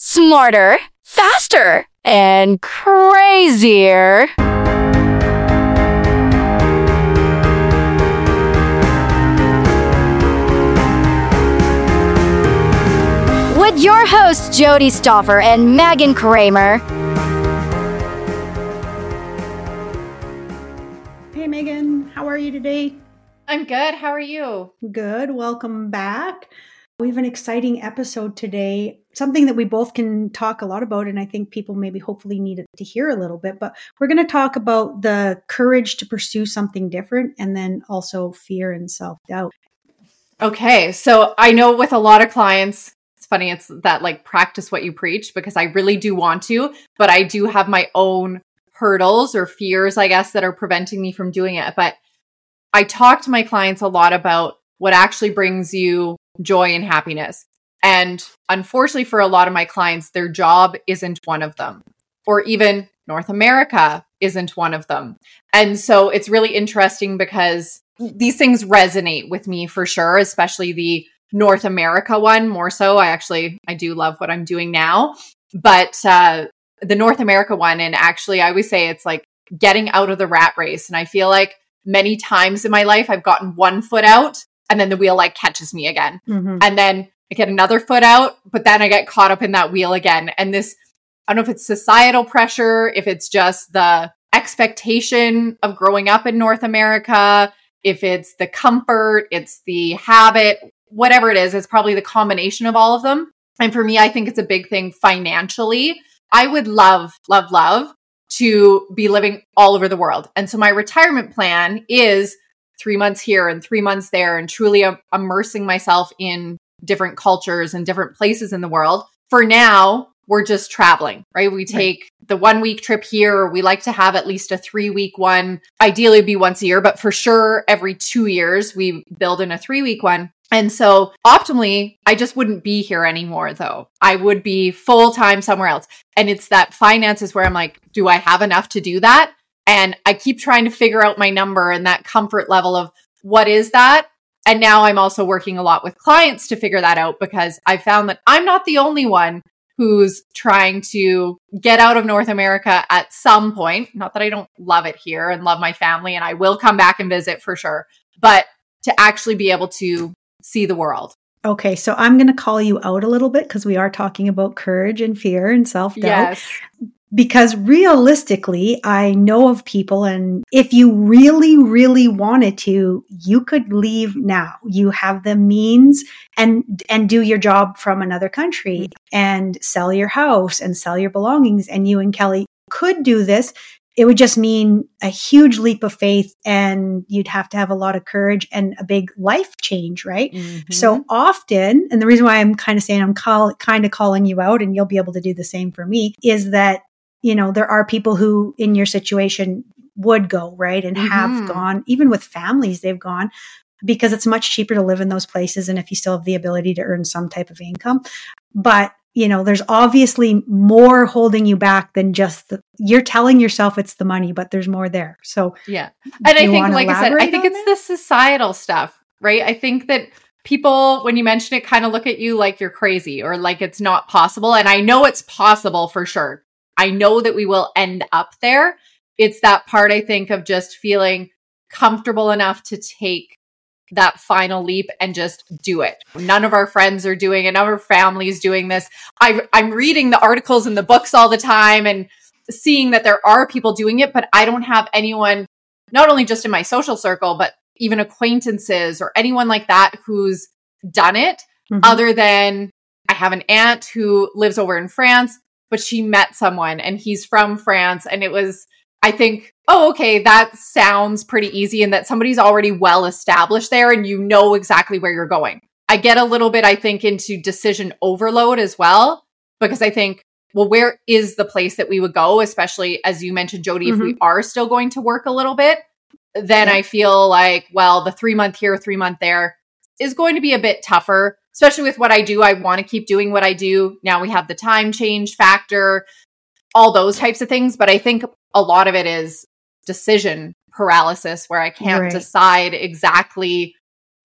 smarter, faster, and crazier. With your hosts, Jody Stauffer and Megan Kramer. Hey, Megan, how are you today? I'm good. How are you? Good. Welcome back. We have an exciting episode today, something that we both can talk a lot about. And I think people maybe hopefully need to hear a little bit. But we're going to talk about the courage to pursue something different and then also fear and self doubt. Okay. So I know with a lot of clients, it's funny, it's that like practice what you preach because I really do want to, but I do have my own hurdles or fears, I guess, that are preventing me from doing it. But I talk to my clients a lot about what actually brings you joy and happiness. And unfortunately, for a lot of my clients, their job isn't one of them, or even North America isn't one of them. And so it's really interesting because these things resonate with me for sure, especially the North America one more so. I actually I do love what I'm doing now, but uh, the North America one, and actually I always say it's like getting out of the rat race. And I feel like many times in my life I've gotten one foot out and then the wheel like catches me again. Mm-hmm. And then I get another foot out, but then I get caught up in that wheel again. And this, I don't know if it's societal pressure, if it's just the expectation of growing up in North America, if it's the comfort, it's the habit, whatever it is, it's probably the combination of all of them. And for me, I think it's a big thing financially. I would love, love, love to be living all over the world. And so my retirement plan is three months here and three months there and truly immersing myself in different cultures and different places in the world. For now, we're just traveling, right? We take right. the one week trip here. We like to have at least a three week one. Ideally, be once a year, but for sure, every two years, we build in a three week one. And so optimally, I just wouldn't be here anymore though. I would be full time somewhere else. And it's that finances where I'm like, do I have enough to do that? And I keep trying to figure out my number and that comfort level of what is that? And now I'm also working a lot with clients to figure that out because I found that I'm not the only one who's trying to get out of North America at some point. Not that I don't love it here and love my family and I will come back and visit for sure, but to actually be able to see the world. Okay, so I'm going to call you out a little bit because we are talking about courage and fear and self doubt. Yes because realistically, I know of people, and if you really, really wanted to, you could leave now. You have the means and and do your job from another country and sell your house and sell your belongings. And you and Kelly could do this. It would just mean a huge leap of faith, and you'd have to have a lot of courage and a big life change, right? Mm-hmm. So often, and the reason why I'm kind of saying I'm call, kind of calling you out, and you'll be able to do the same for me, is that you know, there are people who in your situation would go, right? And mm-hmm. have gone, even with families, they've gone because it's much cheaper to live in those places. And if you still have the ability to earn some type of income, but you know, there's obviously more holding you back than just the, you're telling yourself it's the money, but there's more there. So, yeah. And I think, like I said, I think it's that? the societal stuff, right? I think that people, when you mention it, kind of look at you like you're crazy or like it's not possible. And I know it's possible for sure. I know that we will end up there. It's that part, I think, of just feeling comfortable enough to take that final leap and just do it. None of our friends are doing it. None of our families doing this. I, I'm reading the articles and the books all the time and seeing that there are people doing it, but I don't have anyone, not only just in my social circle, but even acquaintances or anyone like that who's done it mm-hmm. other than I have an aunt who lives over in France but she met someone and he's from France. And it was, I think, oh, okay, that sounds pretty easy and that somebody's already well established there and you know exactly where you're going. I get a little bit, I think, into decision overload as well, because I think, well, where is the place that we would go, especially as you mentioned, Jody, mm-hmm. if we mm-hmm. are still going to work a little bit, then yeah. I feel like, well, the three month here, three month there is going to be a bit tougher especially with what I do. I want to keep doing what I do. Now we have the time change factor, all those types of things. But I think a lot of it is decision paralysis where I can't right. decide exactly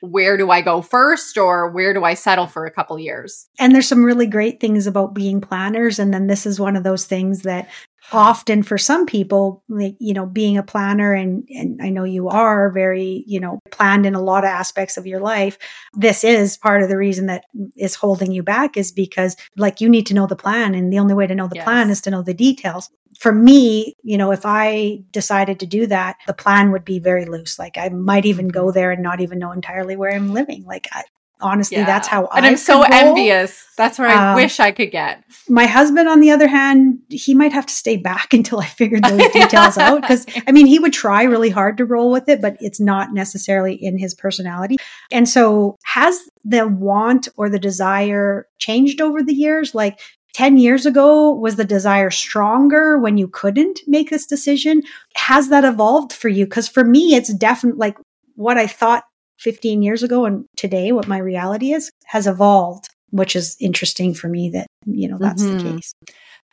where do I go first or where do I settle for a couple years? And there's some really great things about being planners. And then this is one of those things that often for some people like you know being a planner and and I know you are very you know planned in a lot of aspects of your life this is part of the reason that is holding you back is because like you need to know the plan and the only way to know the yes. plan is to know the details for me you know if I decided to do that the plan would be very loose like I might even go mm-hmm. there and not even know entirely where I'm living like I, honestly yeah. that's how I. and I am so envious. That's where i um, wish i could get. my husband on the other hand he might have to stay back until i figured those details out because i mean he would try really hard to roll with it but it's not necessarily in his personality. And so has the want or the desire changed over the years? Like 10 years ago was the desire stronger when you couldn't make this decision? Has that evolved for you? Because for me it's definitely like what i thought 15 years ago and today what my reality is has evolved which is interesting for me that you know that's mm-hmm. the case.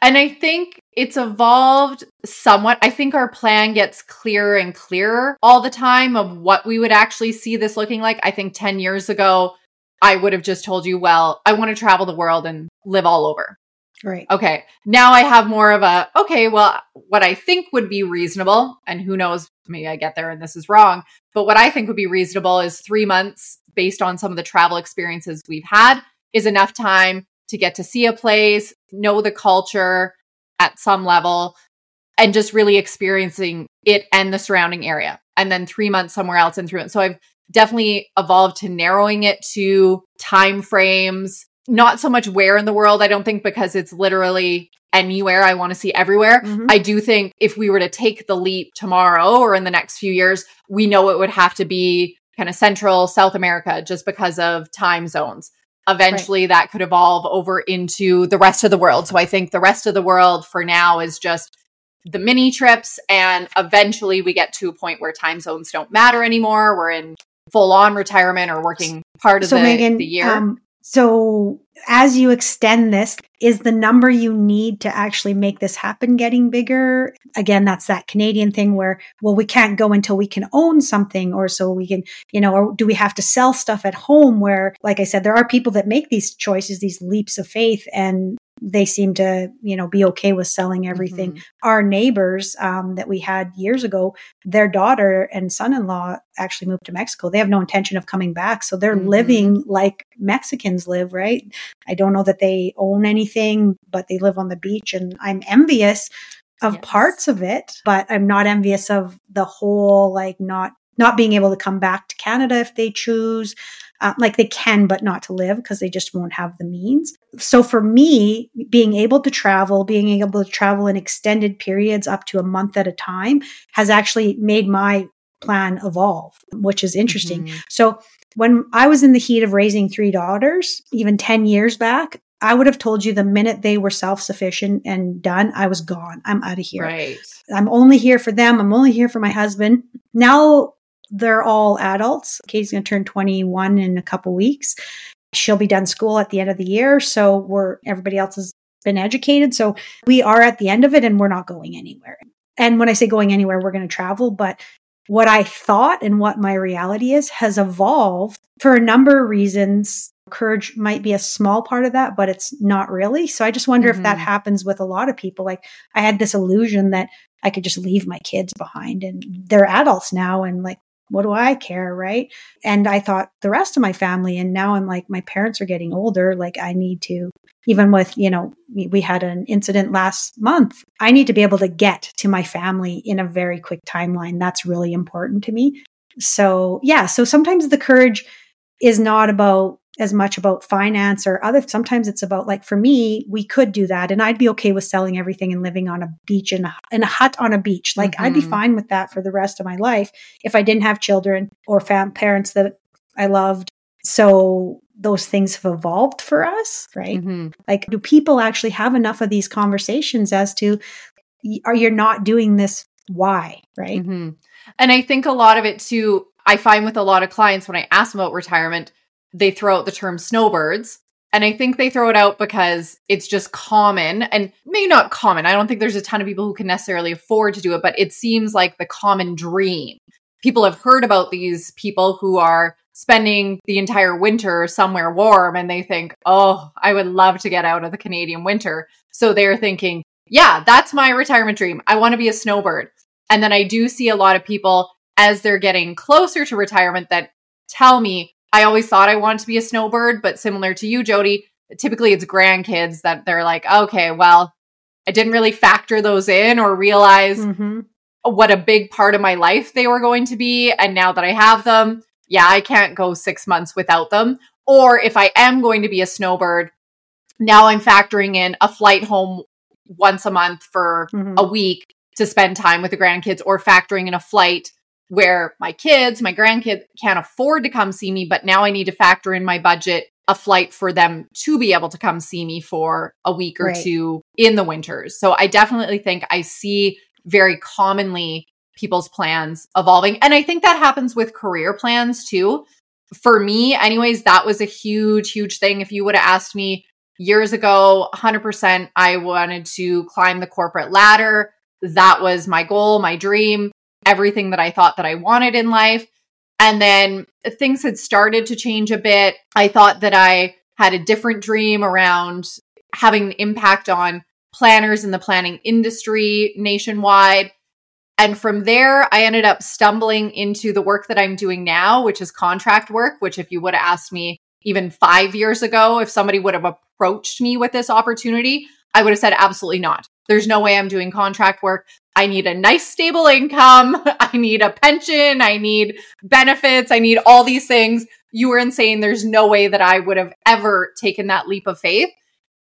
And i think it's evolved somewhat. I think our plan gets clearer and clearer all the time of what we would actually see this looking like. I think 10 years ago i would have just told you well i want to travel the world and live all over Right. Okay. Now I have more of a, okay, well, what I think would be reasonable, and who knows, maybe I get there and this is wrong, but what I think would be reasonable is three months based on some of the travel experiences we've had is enough time to get to see a place, know the culture at some level, and just really experiencing it and the surrounding area. And then three months somewhere else and through it. So I've definitely evolved to narrowing it to time frames not so much where in the world, I don't think, because it's literally anywhere I want to see everywhere. Mm-hmm. I do think if we were to take the leap tomorrow or in the next few years, we know it would have to be kind of Central South America just because of time zones. Eventually, right. that could evolve over into the rest of the world. So I think the rest of the world for now is just the mini trips. And eventually, we get to a point where time zones don't matter anymore. We're in full on retirement or working part of so the, Megan, the year. Um, so as you extend this, is the number you need to actually make this happen getting bigger? Again, that's that Canadian thing where, well, we can't go until we can own something or so we can, you know, or do we have to sell stuff at home where, like I said, there are people that make these choices, these leaps of faith and they seem to, you know, be okay with selling everything. Mm-hmm. Our neighbors um, that we had years ago, their daughter and son-in-law actually moved to Mexico. They have no intention of coming back, so they're mm-hmm. living like Mexicans live. Right? I don't know that they own anything, but they live on the beach, and I'm envious of yes. parts of it, but I'm not envious of the whole like not not being able to come back to Canada if they choose uh, like they can, but not to live because they just won't have the means. So for me, being able to travel, being able to travel in extended periods up to a month at a time has actually made my plan evolve, which is interesting. Mm-hmm. So when I was in the heat of raising three daughters, even 10 years back, I would have told you the minute they were self sufficient and done, I was gone. I'm out of here. Right. I'm only here for them. I'm only here for my husband. Now they're all adults. Katie's going to turn 21 in a couple weeks. She'll be done school at the end of the year. So we're, everybody else has been educated. So we are at the end of it and we're not going anywhere. And when I say going anywhere, we're going to travel. But what I thought and what my reality is has evolved for a number of reasons. Courage might be a small part of that, but it's not really. So I just wonder mm-hmm. if that mm-hmm. happens with a lot of people. Like I had this illusion that I could just leave my kids behind and they're adults now and like what do I care? Right. And I thought the rest of my family, and now I'm like, my parents are getting older. Like, I need to, even with, you know, we had an incident last month. I need to be able to get to my family in a very quick timeline. That's really important to me. So, yeah. So sometimes the courage is not about as much about finance or other sometimes it's about like for me we could do that and i'd be okay with selling everything and living on a beach in a, in a hut on a beach like mm-hmm. i'd be mm-hmm. fine with that for the rest of my life if i didn't have children or fam- parents that i loved so those things have evolved for us right mm-hmm. like do people actually have enough of these conversations as to are you not doing this why right mm-hmm. and i think a lot of it too i find with a lot of clients when i ask them about retirement they throw out the term snowbirds. And I think they throw it out because it's just common and maybe not common. I don't think there's a ton of people who can necessarily afford to do it, but it seems like the common dream. People have heard about these people who are spending the entire winter somewhere warm and they think, oh, I would love to get out of the Canadian winter. So they're thinking, yeah, that's my retirement dream. I want to be a snowbird. And then I do see a lot of people as they're getting closer to retirement that tell me, I always thought I wanted to be a snowbird, but similar to you, Jody, typically it's grandkids that they're like, okay, well, I didn't really factor those in or realize mm-hmm. what a big part of my life they were going to be. And now that I have them, yeah, I can't go six months without them. Or if I am going to be a snowbird, now I'm factoring in a flight home once a month for mm-hmm. a week to spend time with the grandkids or factoring in a flight where my kids, my grandkids can't afford to come see me, but now I need to factor in my budget a flight for them to be able to come see me for a week or right. two in the winters. So I definitely think I see very commonly people's plans evolving. And I think that happens with career plans too. For me, anyways, that was a huge, huge thing. If you would have asked me years ago, 100%, I wanted to climb the corporate ladder. That was my goal, my dream, everything that I thought that I wanted in life. And then things had started to change a bit. I thought that I had a different dream around having an impact on planners in the planning industry nationwide. And from there, I ended up stumbling into the work that I'm doing now, which is contract work, which, if you would have asked me even five years ago, if somebody would have approached me with this opportunity, I would have said, absolutely not. There's no way I'm doing contract work. I need a nice stable income. I need a pension. I need benefits. I need all these things. You were insane. There's no way that I would have ever taken that leap of faith.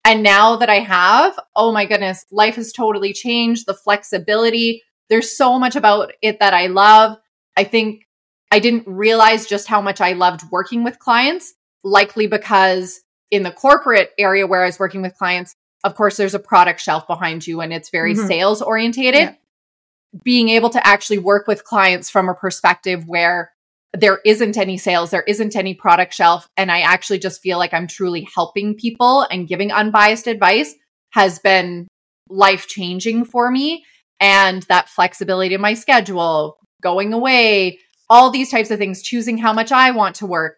And now that I have, oh my goodness, life has totally changed. The flexibility, there's so much about it that I love. I think I didn't realize just how much I loved working with clients, likely because in the corporate area where I was working with clients, of course, there's a product shelf behind you and it's very mm-hmm. sales orientated. Yeah. Being able to actually work with clients from a perspective where there isn't any sales, there isn't any product shelf, and I actually just feel like I'm truly helping people and giving unbiased advice has been life changing for me. And that flexibility in my schedule, going away, all these types of things, choosing how much I want to work,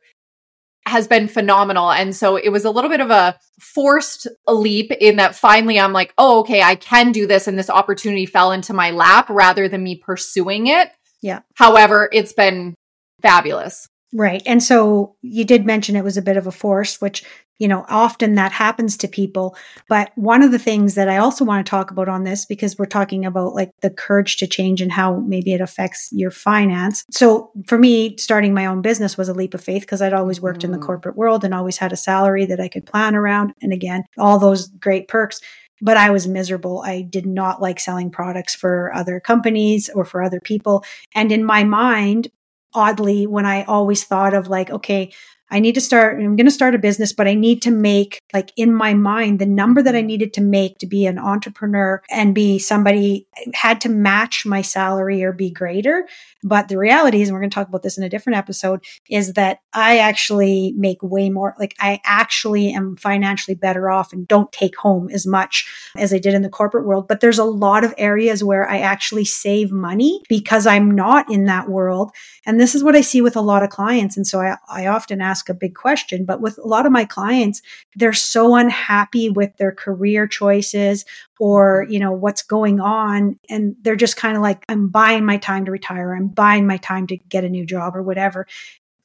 has been phenomenal. And so it was a little bit of a forced leap in that finally I'm like, oh, okay, I can do this. And this opportunity fell into my lap rather than me pursuing it. Yeah. However, it's been fabulous. Right. And so you did mention it was a bit of a force, which you know, often that happens to people. But one of the things that I also want to talk about on this, because we're talking about like the courage to change and how maybe it affects your finance. So for me, starting my own business was a leap of faith because I'd always worked mm. in the mm. corporate world and always had a salary that I could plan around. And again, all those great perks but I was miserable. I did not like selling products for other companies or for other people. And in my mind, oddly, when I always thought of like, okay, I need to start, I'm going to start a business, but I need to make like in my mind the number that I needed to make to be an entrepreneur and be somebody had to match my salary or be greater. But the reality is, and we're going to talk about this in a different episode, is that I actually make way more, like I actually am financially better off and don't take home as much as I did in the corporate world. But there's a lot of areas where I actually save money because I'm not in that world. And this is what I see with a lot of clients. And so I, I often ask, ask a big question. But with a lot of my clients, they're so unhappy with their career choices or, you know, what's going on. And they're just kind of like, I'm buying my time to retire. I'm buying my time to get a new job or whatever.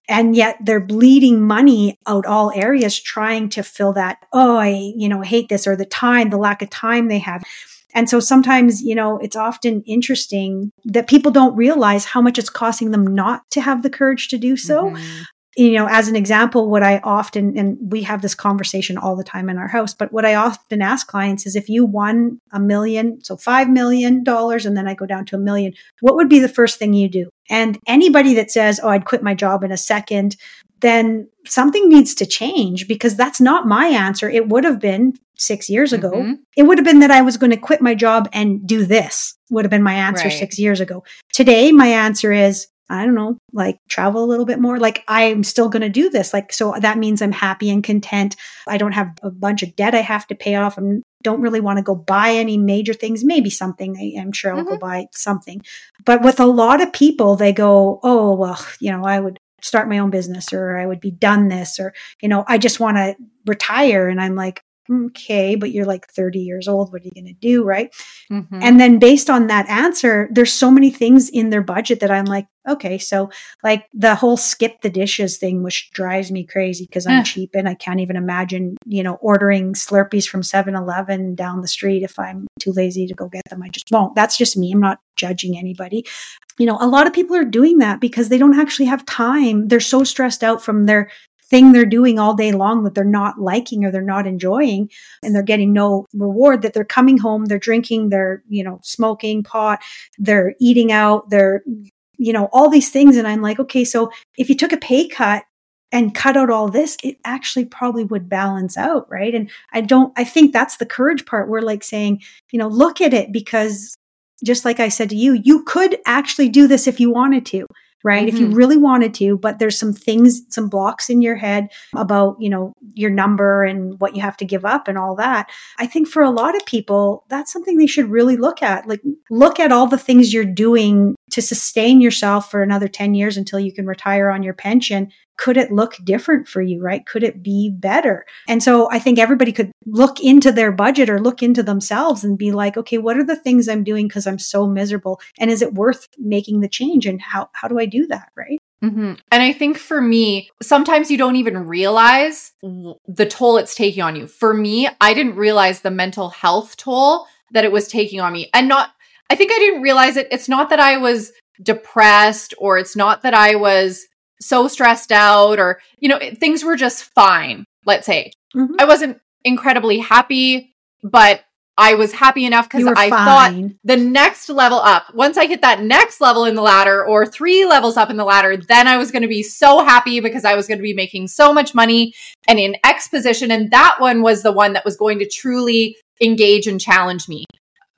And yet they're bleeding money out all areas trying to fill that, oh, I, you know, hate this or the time, the lack of time they have. And so sometimes, you know, it's often interesting that people don't realize how much it's costing them not to have the courage to do so. Mm-hmm you know, as an example, what I often, and we have this conversation all the time in our house, but what I often ask clients is if you won a million, so $5 million, and then I go down to a million, what would be the first thing you do? And anybody that says, oh, I'd quit my job in a second, then something needs to change because that's not my answer. It would have been six years ago. Mm-hmm. It would have been that I was going to quit my job and do this, would have been my answer right. six years ago. Today, my answer is, I don't know, like travel a little bit more. Like I'm still going to do this. Like, so that means I'm happy and content. I don't have a bunch of debt I have to pay off. I don't really want to go buy any major things. Maybe something. I, am sure I'll mm-hmm. go buy something. But with a lot of people, they go, oh, well, you know, I would start my own business or I would be done this or, you know, I just want to retire. And I'm like, okay, but you're like 30 years old. What are you going to do? Right. Mm-hmm. And then based on that answer, there's so many things in their budget that I'm like, okay, so like the whole skip the dishes thing, which drives me crazy because I'm cheap and I can't even imagine, you know, ordering Slurpees from 7 Eleven down the street if I'm too lazy to go get them. I just won't. That's just me. I'm not judging anybody. You know, a lot of people are doing that because they don't actually have time. They're so stressed out from their thing they're doing all day long that they're not liking or they're not enjoying and they're getting no reward that they're coming home they're drinking they're you know smoking pot they're eating out they're you know all these things. And i'm like okay so if you took a pay cut and cut out all this it actually probably would balance out right? And i don't i think that's the courage part. We're like saying you know look at it because just like i said to you you could actually do this if you wanted to right? Mm-hmm. If you mm-hmm. really wanted to, but there's some things, some blocks in your head about, you know, your number and what you have to give up and all that. I think for a lot of people, that's something they should really look at. Like, look at all the things you're doing to sustain yourself for another 10 years until you can retire on your pension could it look different for you, right? Could it be better? And so I think everybody could look into their budget or look into themselves and be like, okay, what are the things I'm doing because I'm so miserable? And is it worth making the change? And how, how do I do that, right? Mm-hmm. And I think for me, sometimes you don't even realize the toll it's taking on you. For me, I didn't realize the mental health toll that it was taking on me. And not, I think I didn't realize it. It's not that I was depressed or it's not that I was so stressed out or, you know, things were just fine, let's say. Mm-hmm. I wasn't incredibly happy, but I was happy enough because I fine. thought the next level up, once I hit that next level in the ladder or three levels up in the ladder, then I was going to be so happy because I was going to be making so much money and in X position. And that one was the one that was going to truly engage and challenge me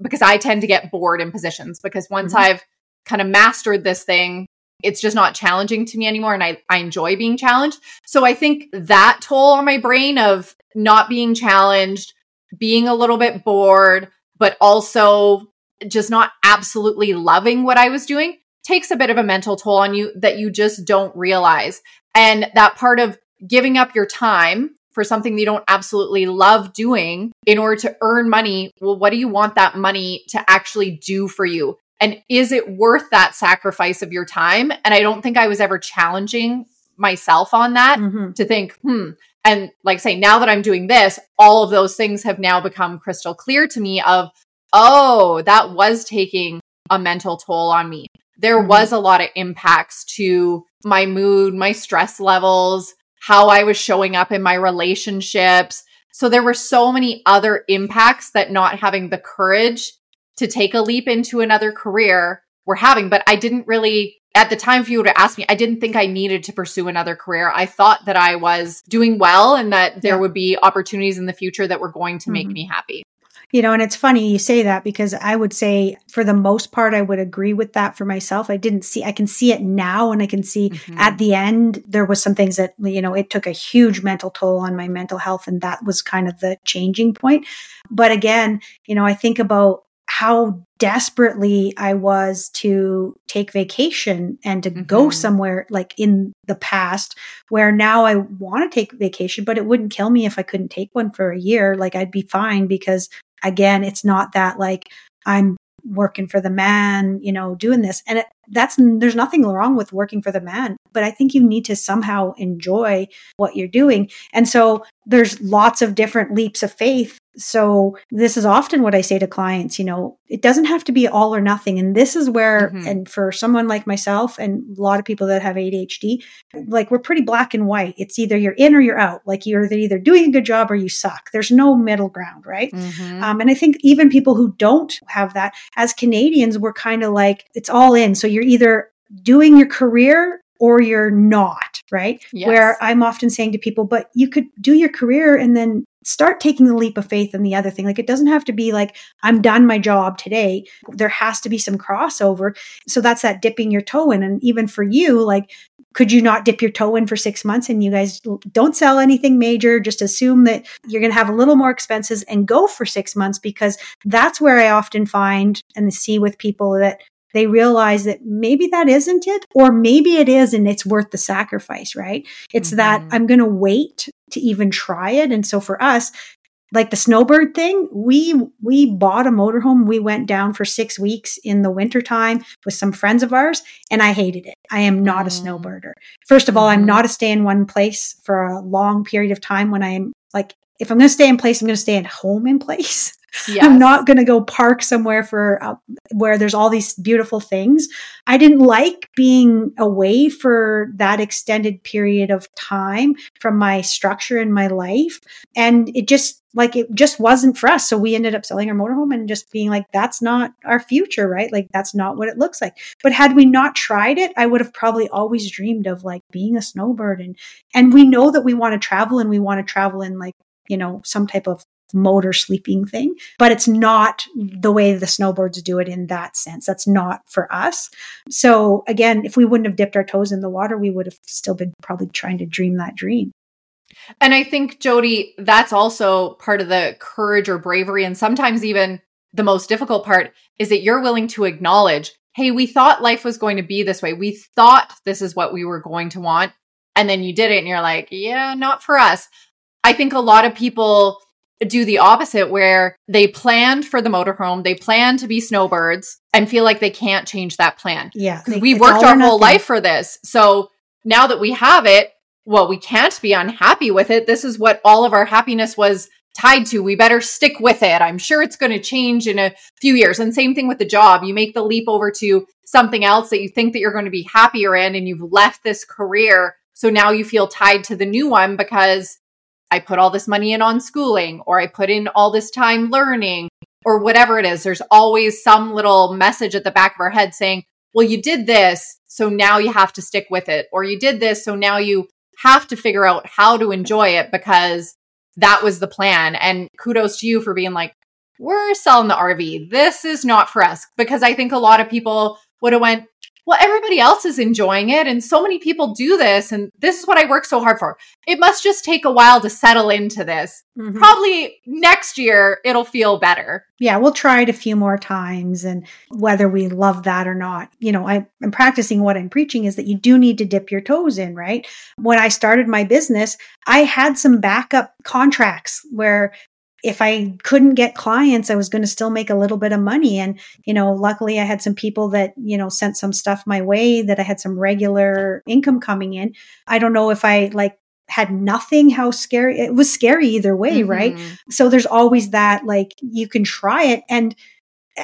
because I tend to get bored in positions because once mm-hmm. I've kind of mastered this thing, it's just not challenging to me anymore and I, I enjoy being challenged. So I think that toll on my brain of not being challenged, being a little bit bored, but also just not absolutely loving what I was doing takes a bit of a mental toll on you that you just don't realize. And that part of giving up your time for something you don't absolutely love doing in order to earn money, well, what do you want that money to actually do for you? And is it worth that sacrifice of your time? And I don't think I was ever challenging myself on that mm-hmm. to think, hmm. And like say, now that I'm doing this, all of those things have now become crystal clear to me of, oh, that was taking a mental toll on me. There mm-hmm. was a lot of impacts to my mood, my stress levels, how I was showing up in my relationships. So there were so many other impacts that not having the courage to take a leap into another career were having, but I didn't really at the time, if you would have asked me, I didn't think I needed to pursue another career. I thought that I was doing well and that there yeah. would be opportunities in the future that were going to mm-hmm. make me happy. You know, and it's funny you say that because I would say for the most part, I would agree with that for myself. I didn't see, I can see it now and I can see mm-hmm. at the end, there was some things that, you know, it took a huge mental toll on my mental health. And that was kind of the changing point. But again, you know, I think about how desperately I was to take vacation and to mm-hmm. go somewhere like in the past where now I want to take vacation, but it wouldn't kill me if I couldn't take one for a year. Like I'd be fine because again, it's not that like I'm working for the man, you know, doing this. And it, that's, there's nothing wrong with working for the man, but I think you need to somehow enjoy what you're doing. And so there's lots of different leaps of faith. So this is often what I say to clients, you know, it doesn't have to be all or nothing. And this is where, mm-hmm. and for someone like myself and a lot of people that have ADHD, like we're pretty black and white. It's either you're in or you're out. Like you're either doing a good job or you suck. There's no middle ground, right? Mm-hmm. Um, and I think even people who don't have that, as Canadians, we're kind of like, it's all in. So you're either doing your career or you're not, right? Yes. Where I'm often saying to people, but you could do your career and then start taking the leap of faith in the other thing. Like it doesn't have to be like, I'm done my job today. There has to be some crossover. So that's that dipping your toe in. And even for you, like, could you not dip your toe in for six months and you guys don't sell anything major? Just assume that you're going to have a little more expenses and go for six months because that's where I often find and see with people that they realize that maybe that isn't it, or maybe it is and it's worth the sacrifice, right? It's mm-hmm. that I'm going to wait to even try it. And so for us, like the snowbird thing we we bought a motorhome we went down for six weeks in the wintertime with some friends of ours and i hated it i am not mm. a snowbirder first of all i'm mm-hmm. not a stay in one place for a long period of time when i'm like if i'm going to stay in place i'm going to stay at home in place Yes. I'm not going to go park somewhere for uh, where there's all these beautiful things. I didn't like being away for that extended period of time from my structure in my life. And it just like it just wasn't for us. So we ended up selling our motorhome and just being like, that's not our future, right? Like that's not what it looks like. But had we not tried it, I would have probably always dreamed of like being a snowbird and and we know that we want to travel and we want to travel in like you know some type of motor sleeping thing, but it's not the way the snowbirds do it in that sense. That's not for us. So again, if we wouldn't have dipped our toes in the water, we would have still been probably trying to dream that dream. And I think, Jody, that's also part of the courage or bravery. And sometimes even the most difficult part is that you're willing to acknowledge, hey, we thought life was going to be this way. We thought this is what we were going to want. And then you did it and you're like, yeah, not for us. I think a lot of people do the opposite where they planned for the motorhome, they plan to be snowbirds and feel like they can't change that plan. Yeah. We worked our whole life for this. So now that we have it, well, we can't be unhappy with it. This is what all of our happiness was tied to. We better stick with it. I'm sure it's going to change in a few years. And same thing with the job. You make the leap over to something else that you think that you're going to be happier in and you've left this career. So now you feel tied to the new one because I put all this money in on schooling or I put in all this time learning or whatever it is. There's always some little message at the back of our head saying, well, you did this, so now you have to stick with it. Or you did this, so now you have to figure out how to enjoy it because that was the plan. And kudos to you for being like, we're selling the RV. This is not for us. Because I think a lot of people would have went, well, everybody else is enjoying it. And so many people do this. And this is what I work so hard for. It must just take a while to settle into this. Mm-hmm. Probably next year, it'll feel better. Yeah, we'll try it a few more times. And whether we love that or not, you know, I, I'm practicing what I'm preaching is that you do need to dip your toes in, right? When I started my business, I had some backup contracts where if I couldn't get clients, I was going to still make a little bit of money. And, you know, luckily I had some people that, you know, sent some stuff my way that I had some regular income coming in. I don't know if I like had nothing, how scary it was scary either way, mm-hmm. right? So there's always that, like, you can try it. And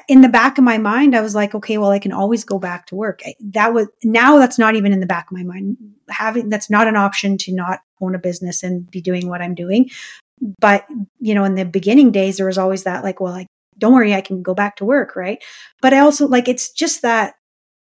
in the back of my mind, I was like, okay, well, I can always go back to work. That was now that's not even in the back of my mind. Having that's not an option to not own a business and be doing what I'm doing but you know in the beginning days there was always that like well like don't worry i can go back to work right? But i also like it's just that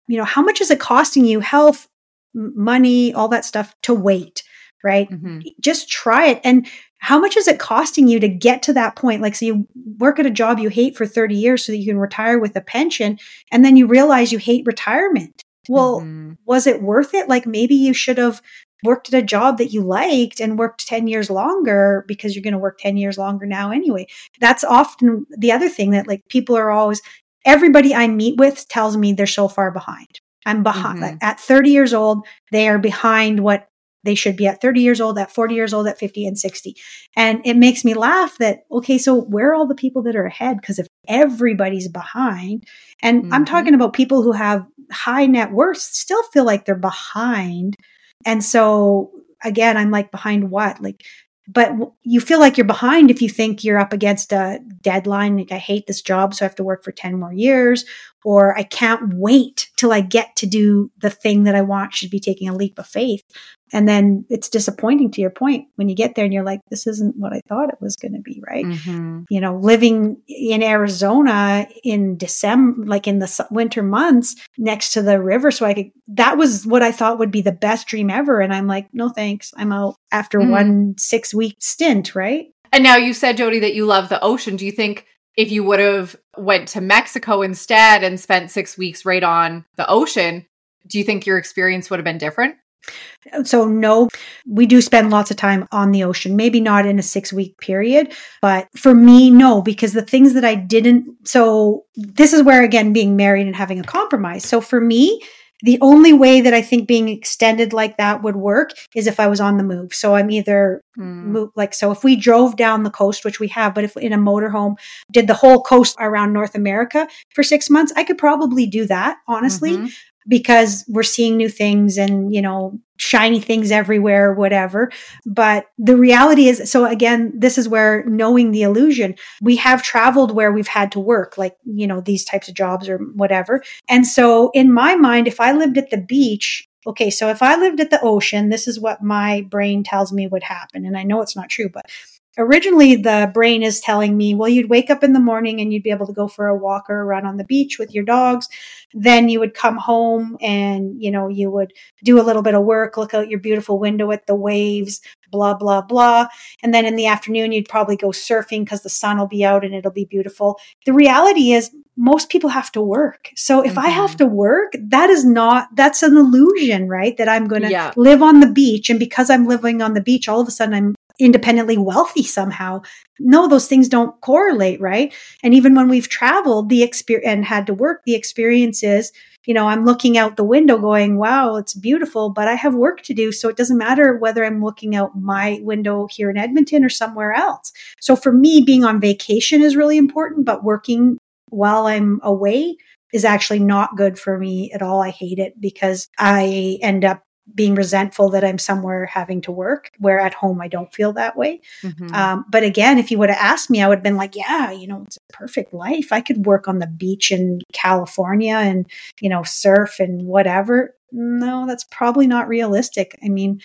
you know how much is it costing you health money all that stuff to wait right? Mm-hmm. just try it. And how much is it costing you to get to that point? Like so you work at a job you hate for 30 years so that you can retire with a pension and then you realize you hate retirement. Well mm-hmm. was it worth it? Like maybe you should have worked at a job that you liked and worked 10 years longer because you're going to work 10 years longer now anyway. That's often the other thing that like people are always, everybody I meet with tells me they're so far behind. I'm behind. Mm-hmm. Like, at 30 years old, they are behind what they should be at 30 years old, at 40 years old, at 50 and 60. And it makes me laugh that, okay, so where are all the people that are ahead? Because if everybody's behind, and mm-hmm. I'm talking about people who have high net worth still feel like they're behind and so again, I'm like, behind what? Like, but you feel like you're behind if you think you're up against a deadline. Like, I hate this job, so I have to work for 10 more years, or I can't wait till I get to do the thing that I want, should be taking a leap of faith. And then it's disappointing to your point when you get there and you're like, this isn't what I thought it was going to be, right? Mm-hmm. You know, living in Arizona in December, like in the winter months next to the river. So I could, that was what I thought would be the best dream ever. And I'm like, no thanks. I'm out after mm-hmm. one six week stint, right? And now you said, Jody, that you love the ocean. Do you think if you would have went to Mexico instead and spent six weeks right on the ocean, do you think your experience would have been different? So, no, we do spend lots of time on the ocean, maybe not in a six week period, but for me, no, because the things that I didn't, so this is where again, being married and having a compromise. So, for me, the only way that I think being extended like that would work is if I was on the move. So I'm either mm. move, like, so if we drove down the coast, which we have, but if in a motorhome did the whole coast around North America for six months, I could probably do that, honestly. Mm-hmm because we're seeing new things and, you know, shiny things everywhere, whatever. But the reality is, so again, this is where knowing the illusion, we have traveled where we've had to work, like, you know, these types of jobs or whatever. And so in my mind, if I lived at the beach, okay, so if I lived at the ocean, this is what my brain tells me would happen. And I know it's not true, but originally the brain is telling me, well, you'd wake up in the morning and you'd be able to go for a walk or a run on the beach with your dogs. Then you would come home and, you know, you would do a little bit of work, look out your beautiful window at the waves, blah, blah, blah. And then in the afternoon, you'd probably go surfing because the sun will be out and it'll be beautiful. The reality is most people have to work. So if mm-hmm. I have mm-hmm. to work, that is not, that's an illusion, right? That I'm going to yeah. live on the beach. And because I'm living on the beach, all of a sudden I'm independently wealthy somehow. No, those things don't correlate, right? And even when we've traveled the experience and had to work, the experiences, you know, I'm looking out the window going, wow, it's beautiful, but I have work to do. So it doesn't matter whether I'm looking out my window here in Edmonton or somewhere else. So for me, being on vacation is really important, but working while I'm away is actually not good for me at all. I hate it because I end up being resentful that I'm somewhere having to work, where at home I don't feel that way. Mm-hmm. Um, but again, if you would have asked me, I would have been like, yeah, you know, it's a perfect life. I could work on the beach in California and, you know, surf and whatever. No, that's probably not realistic. I mean,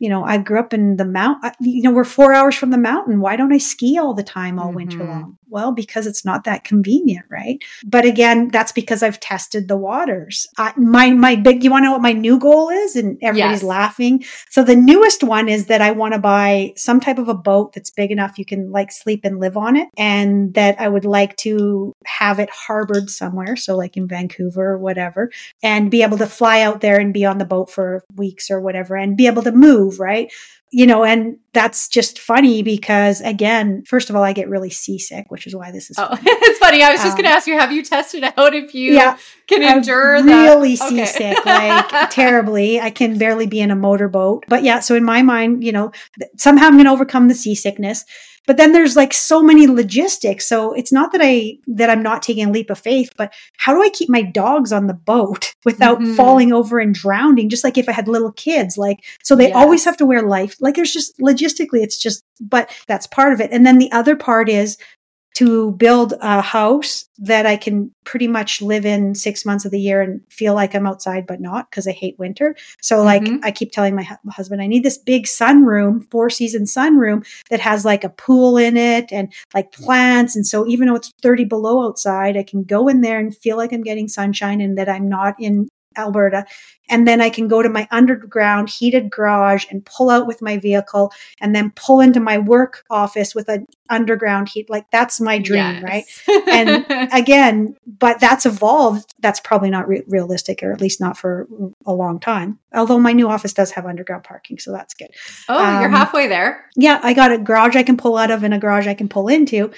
you know, I grew up in the mount, you know, we're four hours from the mountain. Why don't I ski all the time, all mm-hmm. winter long? Well, because it's not that convenient, right? But again, that's because I've tested the waters. I, my, my big, you want to know what my new goal is? And everybody's yes. laughing. So the newest one is that I want to buy some type of a boat that's big enough you can like sleep and live on it. And that I would like to have it harbored somewhere. So like in Vancouver or whatever, and be able to fly out there and be on the boat for weeks or whatever and be able to move, right? You know, and that's just funny because again, first of all, I get really seasick, which is why this is. Oh, it's funny. I was just um, going to ask you: Have you tested out if you yeah, can endure I'm really seasick, okay. like terribly? I can barely be in a motorboat. But yeah, so in my mind, you know, somehow I'm going to overcome the seasickness. But then there's like so many logistics. So it's not that I, that I'm not taking a leap of faith, but how do I keep my dogs on the boat without mm-hmm. falling over and drowning? Just like if I had little kids, like, so they always have to wear life. Like there's just logistically, it's just, but that's part of it. And then the other part is to build a house that I can pretty much live in six months of the year and feel like I'm outside, but not because I hate winter. So, like, mm-hmm. I keep telling my, hu- husband, I need this big sunroom, four season sunroom that has like a pool in it and like plants. And so, even though it's 30 below outside, I can go in there and feel like I'm getting sunshine and that I'm not in Alberta. And then I can go to my underground heated garage and pull out with my vehicle and then pull into my work office with an underground heat. Like that's my dream, yes. right? And again, but that's evolved. That's probably not re- realistic, or at least not for a long time. Although my new office does have underground parking, so that's good. Oh, um, you're halfway there. Yeah, I got a garage I can pull out of and a garage I can pull into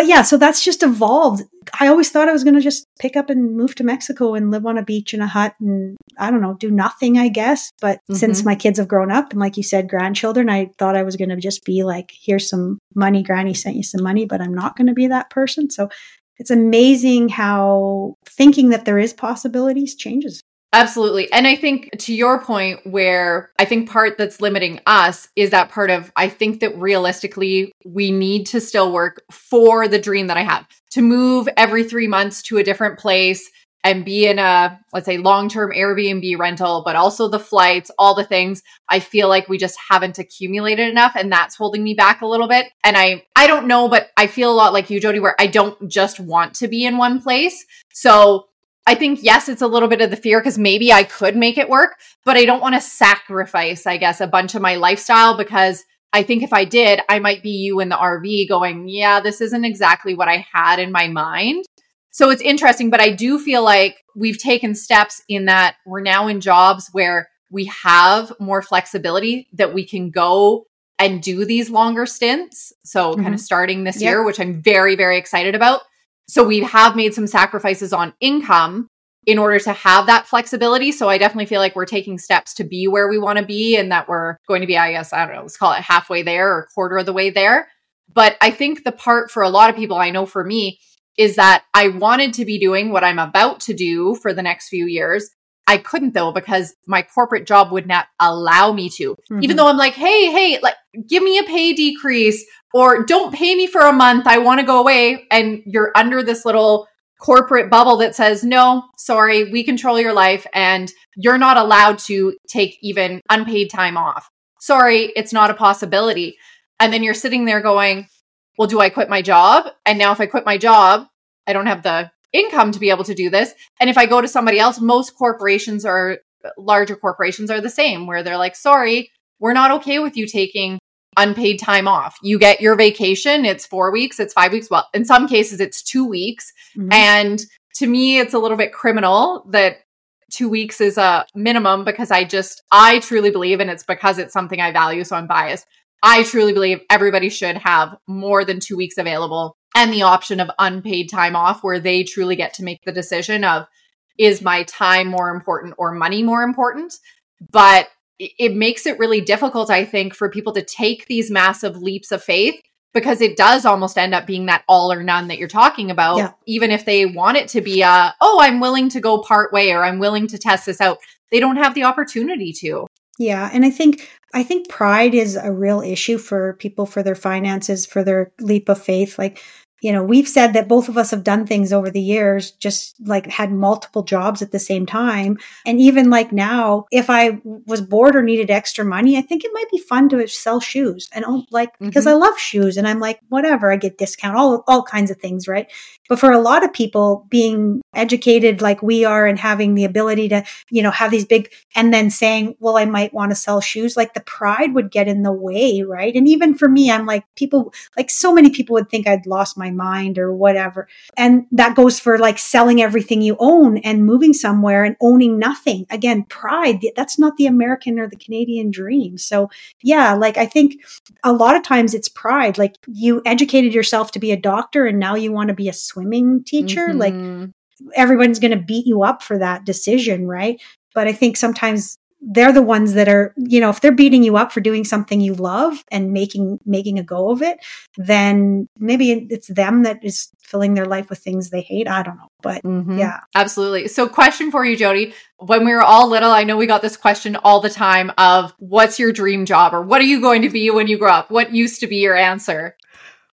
but yeah, so that's just evolved. I always thought I was going to just pick up and move to Mexico and live on a beach in a hut and I don't know, do nothing, I guess. But mm-hmm. since my kids have grown up and like you said, grandchildren, I thought I was going to just be like, here's some money. Granny sent you some money, but I'm not going to be that person. So it's amazing how thinking that there is possibilities changes. Absolutely. And I think to your point, where I think part that's limiting us is that part of, I think that realistically, we need to still work for the dream that I have to move every three months to a different place and be in a, let's say, long term Airbnb rental, but also the flights, all the things. I feel like we just haven't accumulated enough and that's holding me back a little bit. And I, I don't know, but I feel a lot like you, Jody, where I don't just want to be in one place. So I think, yes, it's a little bit of the fear because maybe I could make it work, but I don't want to sacrifice, I guess, a bunch of my lifestyle because I think if I did, I might be you in the RV going, yeah, this isn't exactly what I had in my mind. So it's interesting, but I do feel like we've taken steps in that we're now in jobs where we have more flexibility that we can go and do these longer stints. So, mm-hmm. kind of starting this yep. year, which I'm very, very excited about. So, we have made some sacrifices on income in order to have that flexibility. So, I definitely feel like we're taking steps to be where we want to be and that we're going to be, I guess, I don't know, let's call it halfway there or quarter of the way there. But I think the part for a lot of people, I know for me, is that I wanted to be doing what I'm about to do for the next few years. I couldn't though because my corporate job would not allow me to. Mm-hmm. Even though I'm like, "Hey, hey, like give me a pay decrease or don't pay me for a month. I want to go away." And you're under this little corporate bubble that says, "No, sorry, we control your life and you're not allowed to take even unpaid time off." Sorry, it's not a possibility. And then you're sitting there going, well, do I quit my job? And now if I quit my job, I don't have the income to be able to do this. And if I go to somebody else, most corporations are larger corporations are the same where they're like, sorry, we're not okay with you taking unpaid time off. You get your vacation, it's four weeks, it's five weeks. Well, in some cases, it's two weeks. Mm-hmm. And to me, it's a little bit criminal that two weeks is a minimum because I just, I truly believe, and it's because it's something I value, so I'm biased. I truly believe everybody should have more than two weeks available and the option of unpaid time off where they truly get to make the decision of is my time more important or money more important? But it makes it really difficult, I think, for people to take these massive leaps of faith because it does almost end up being that all or none that you're talking about. Yeah. Even if they want it to be a, oh, I'm willing to go part way or I'm willing to test this out, they don't have the opportunity to. Yeah. And I think I think pride is a real issue for people for their finances, for their leap of faith. Like you know, we've said that both of us have done things over the years, just like had multiple jobs at the same time. And even like now, if I was bored or needed extra money, I think it might be fun to sell shoes and oh, like, mm-hmm. because I love shoes and I'm like, whatever, I get discount, all, all kinds of things, right? But for a lot of people being educated like we are and having the ability to, you know, have these big, and then saying, well, I might want to sell shoes, like the pride would get in the way, right? And even for me, I'm like, people, like so many people would think I'd lost my mind or whatever. And that goes for like selling everything you own and moving somewhere and owning nothing. Again, pride, that's not the American or the Canadian dream. So yeah, like I think a lot of times it's pride. Like you educated yourself to be a doctor and now you want to be a swimmer swimming teacher. Mm-hmm. Like everyone's going to beat you up for that decision, right? But I think sometimes they're the ones that are, you know, if they're beating you up for doing something you love and making making a go of it, then maybe it's them that is filling their life with things they hate. I don't know, but mm-hmm. yeah, absolutely. So, question for you, Jody: When we were all little, I know we got this question all the time of "What's your dream job?" or "What are you going to be when you grow up?" What used to be your answer?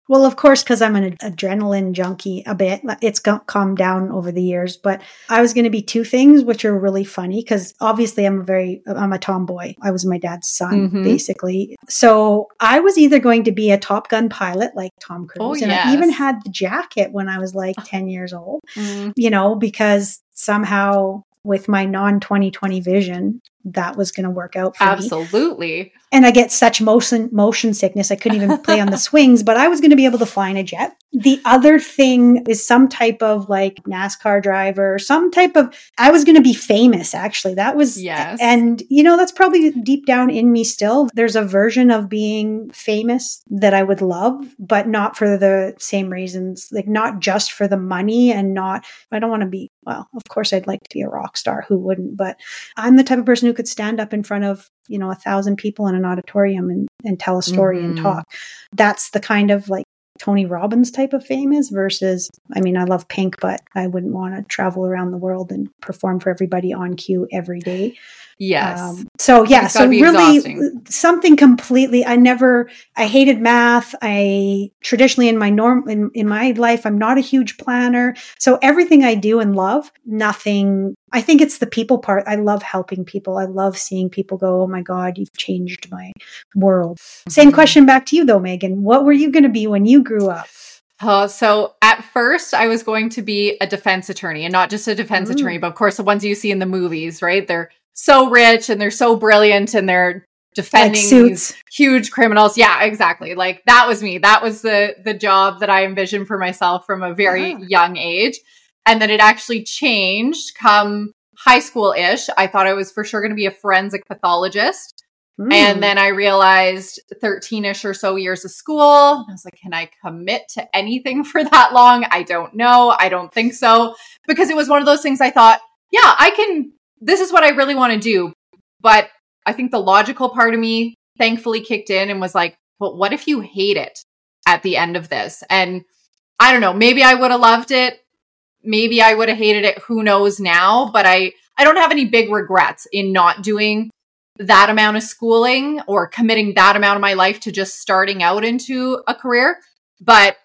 Well, of course, because I'm an adrenaline junkie a bit. It's calmed down over the years, but I was going to be two things, which are really funny because obviously I'm a very, I'm a tomboy. I was my dad's son, mm-hmm. basically. So I was either going to be a Top Gun pilot like Tom Cruise, oh, and yes. I even had the jacket when I was like 10 years old, mm. you know, because somehow with my non 2020 vision, that was going to work out for Absolutely. me. Absolutely. And I get such motion motion sickness. I couldn't even play on the swings, but I was going to be able to fly in a jet. The other thing is some type of like NASCAR driver, some type of I was going to be famous actually. That was Yes. And you know, that's probably deep down in me still. There's a version of being famous that I would love, but not for the same reasons. Like not just for the money and not I don't want to be well, of course I'd like to be a rock star. Who wouldn't? But I'm the type of person who could stand up in front of, you know, a thousand people in an auditorium and, and tell a story mm-hmm. and talk. That's the kind of like Tony Robbins type of fame is versus, I mean, I love Pink, but I wouldn't want to travel around the world and perform for everybody on cue every day. Yes. Um, so yeah, so really exhausting. something completely. I never. I hated math. I traditionally in my norm in in my life, I'm not a huge planner. So everything I do and love, nothing. I think it's the people part. I love helping people. I love seeing people go, "Oh my God, you've changed my world." Mm-hmm. Same question back to you though, Megan. What were you going to be when you grew up? Uh, so at first I was going to be a defense attorney and not just a defense Ooh. attorney, but of course the ones you see in the movies, right? They're so rich and they're so brilliant and they're defending like these huge criminals. Yeah, exactly. Like that was me. That was the the job that I envisioned for myself from a very yeah. young age. And then it actually changed come high school ish, I thought I was for sure going to be a forensic pathologist. Mm. And then I realized 13 ish or so years of school. I was like, can I commit to anything for that long? I don't know. I don't think so. Because it was one of those things I thought, yeah, I can, this is what I really want to do. But I think the logical part of me thankfully kicked in and was like, but what if you hate it at the end of this? And I don't know, maybe I would have loved it. Maybe I would have hated it. Who knows now? But I, I don't have any big regrets in not doing that amount of schooling or committing that amount of my life to just starting out into a career. But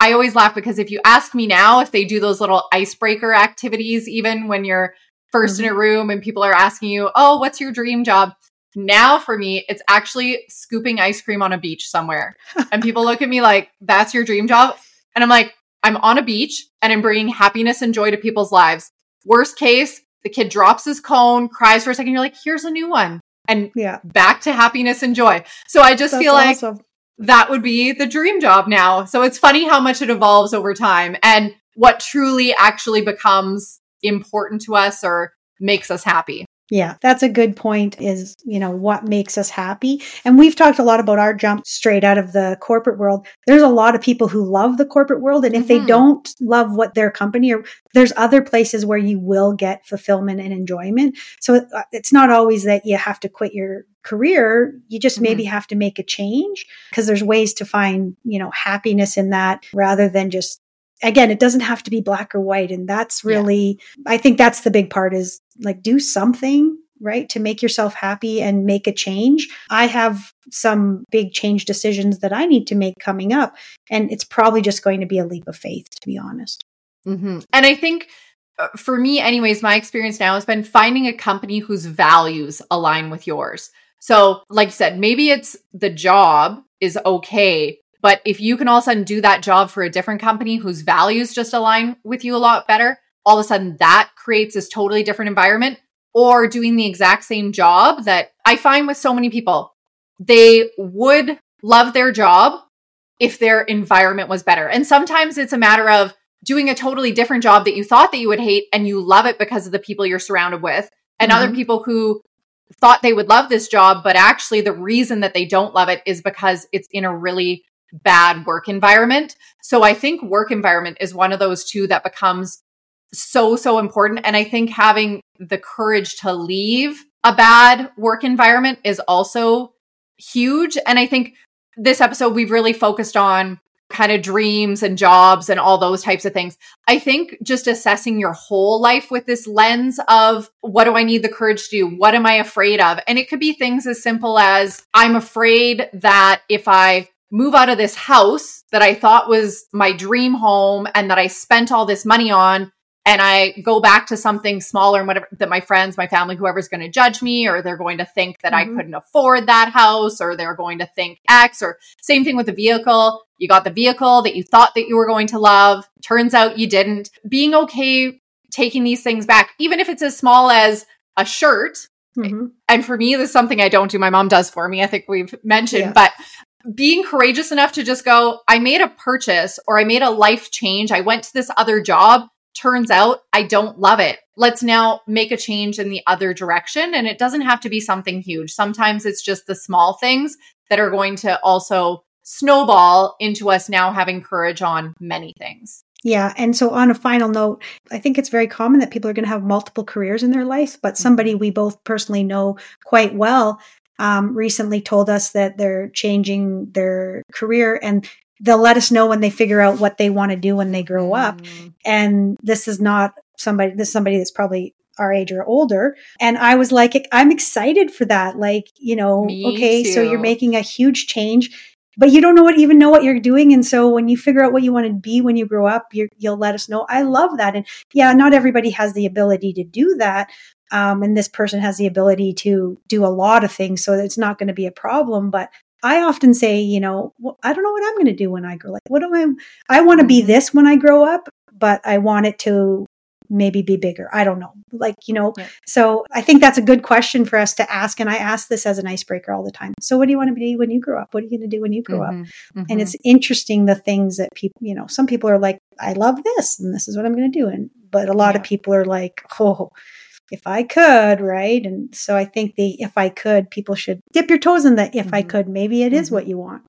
I always laugh because if you ask me now if they do those little icebreaker activities, even when you're 1st mm-hmm. in a room and people are asking you, Oh, what's your dream job? Now for me, it's actually scooping ice cream on a beach somewhere. and people look at me like, That's your dream job? And I'm like, I'm on a beach and I'm bringing happiness and joy to people's lives. Worst case, the kid drops his cone, cries for a second. You're like, here's a new one and yeah. back to happiness and joy. So I just That's feel like awesome. that would be the dream job now. So it's funny how much it evolves over time and what truly actually becomes important to us or makes us happy. Yeah, that's a good point is, you know, what makes us happy. And we've talked a lot about our jump straight out of the corporate world. There's a lot of people who love the corporate world. And if mm-hmm. they don't love what their company or there's other places where you will get fulfillment and enjoyment. So uh, it's not always that you have to quit your career. You just mm-hmm. maybe have to make a change because there's ways to find, you know, happiness in that rather than just again, it doesn't have to be black or white. And that's really, yeah. I think that's the big part is like do something, right? To make yourself happy and make a change. I have some big change decisions that I need to make coming up. And it's probably just going to be a leap of faith, to be honest. Mm-hmm. And I think uh, for me, anyways, my experience now has been finding a company whose values align with yours. So, like you said, maybe it's the job is okay, but if you can all of a sudden do that job for a different company whose values just align with you a lot better, all of a sudden that creates this totally different environment. Or doing the exact same job that I find with so many people, they would love their job if their environment was better. And sometimes it's a matter of doing a totally different job that you thought that you would hate and you love it because of the people you're surrounded with. And mm-hmm. other people who thought they would love this job, but actually the reason that they don't love it is because it's in a really bad work environment. So I think work environment is one of those two that becomes so, so important. And I think having the courage to leave a bad work environment is also huge. And I think this episode, we've really focused on kind of dreams and jobs and all those types of things. I think just assessing your whole life with this lens of what do I need the courage to do? What am I afraid of? And it could be things as simple as I'm afraid that if I move out of this house that I thought was my dream home and that I spent all this money on and I go back to something smaller and whatever that my friends, my family, whoever's going to judge me, or they're going to think that mm-hmm. I couldn't afford that house, or they're going to think X, or same thing with the vehicle. You got the vehicle that you thought that you were going to love. Turns out you didn't. Being okay taking these things back, even if it's as small as a shirt. Mm-hmm. And for me, this is something I don't do. My mom does for me. I think we've mentioned, yeah. but being courageous enough to just go, I made a purchase or I made a life change. I went to this other job. Turns out I don't love it. Let's now make a change in the other direction. And it doesn't have to be something huge. Sometimes it's just the small things that are going to also snowball into us now having courage on many things. Yeah. And so, on a final note, I think it's very common that people are going to have multiple careers in their life, but mm-hmm. somebody we both personally know quite well um, recently told us that they're changing their career and they'll let us know when they figure out what they want to do when they grow mm. up. And this is not somebody, this is somebody that's probably our age or older. And I was like, I'm excited for that. Like, you know, Me okay, too. so you're making a huge change, but you don't know what even know what you're doing. And so when you figure out what you want to be when you grow up, you will let us know. I love that. And yeah, not everybody has the ability to do that, um, and this person has the ability to do a lot of things, so it's not going to be a problem. But I often say, you know, well, I don't know what I'm going to do when I grow. up. what do I? I want to be mm-hmm. this when I grow up, but I want it to maybe be bigger. I don't know. Like, you know, yeah. so I think that's a good question for us to ask. And I ask this as an icebreaker all the time. So, what do you want to be when you grow up? What are you going to do when you grow mm-hmm. up? Mm-hmm. And it's interesting the things that people, you know, some people are like, I love this and this is what I'm going to do. And, but a lot yeah. of people are like, oh, if I could, right? And so I think the if I could, people should dip your toes in the if mm-hmm. I could. Maybe it is mm-hmm. what you want.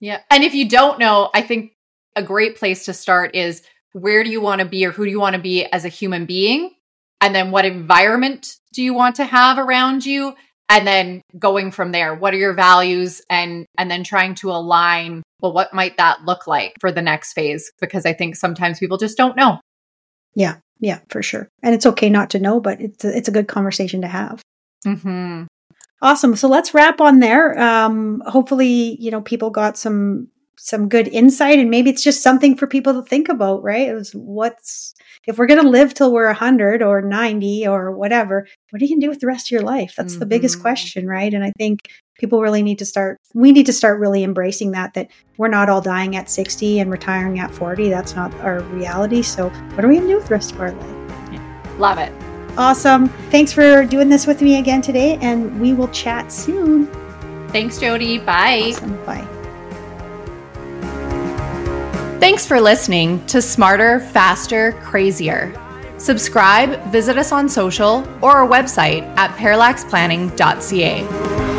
Yeah. And if you don't know, I think a great place to start is where do you want to be or who do you want to be as a human being? And then what environment do you want to have around you? And then going from there, what are your values and and then trying to align, well, what might that look like for the next phase? Because I think sometimes people just don't know. Yeah. Yeah, for sure. And it's okay not to know, but it's a, it's a good conversation to have. Mm-hmm. Awesome. So let's wrap on there. Um, hopefully, you know, people got some some good insight and maybe it's just something for people to think about right it was what's if we're going to live till we're 100 or 90 or whatever what are you going to do with the rest of your life that's mm-hmm. the biggest mm-hmm. question right and i think people really need to start we need to start really embracing that that we're not all dying at 60 and retiring at 40 that's not our reality. So what are we going to do with the rest of our life? Yeah. love it. Awesome. Thanks for doing this with me again today and we will chat soon. Thanks jody. Bye. Awesome. bye. Thanks for listening to Smarter, Faster, Crazier. Subscribe, visit us on social or our website at parallaxplanning.ca.